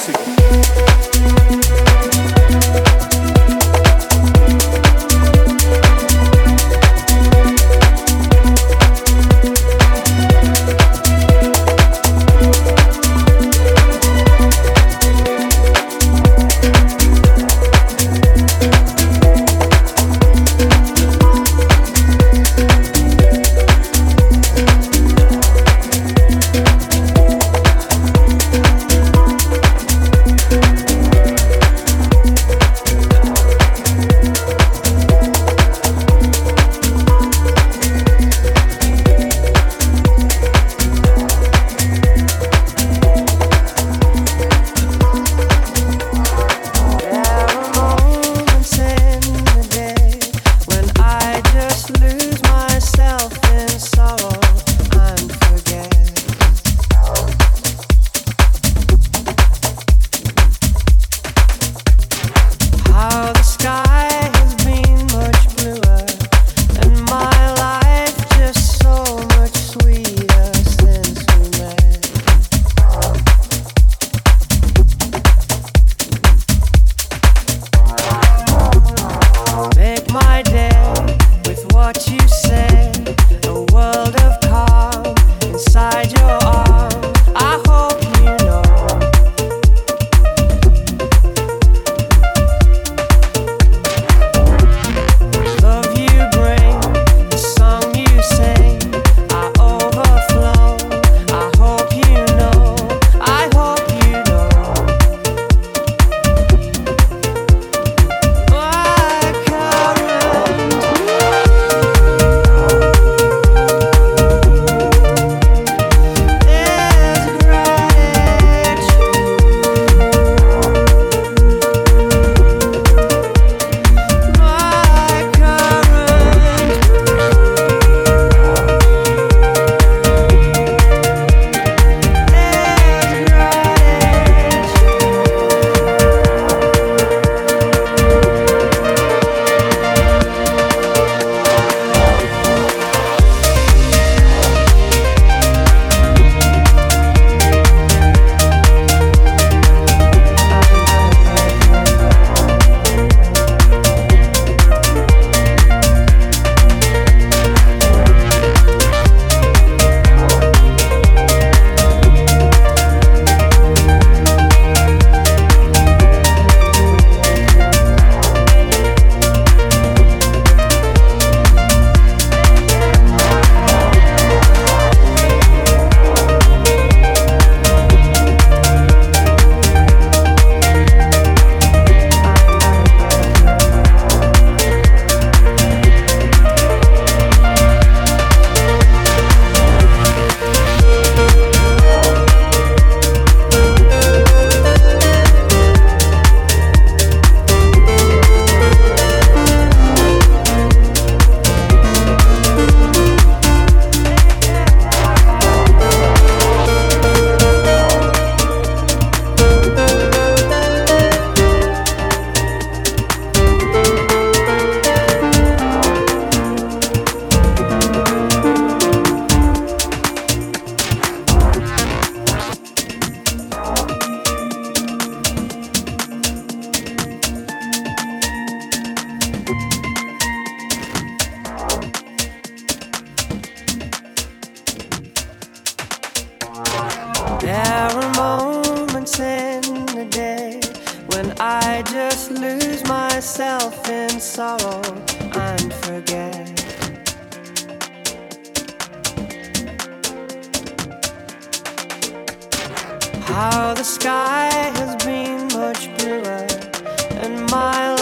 músico. When I just lose myself in sorrow and forget. How the sky has been much bluer and my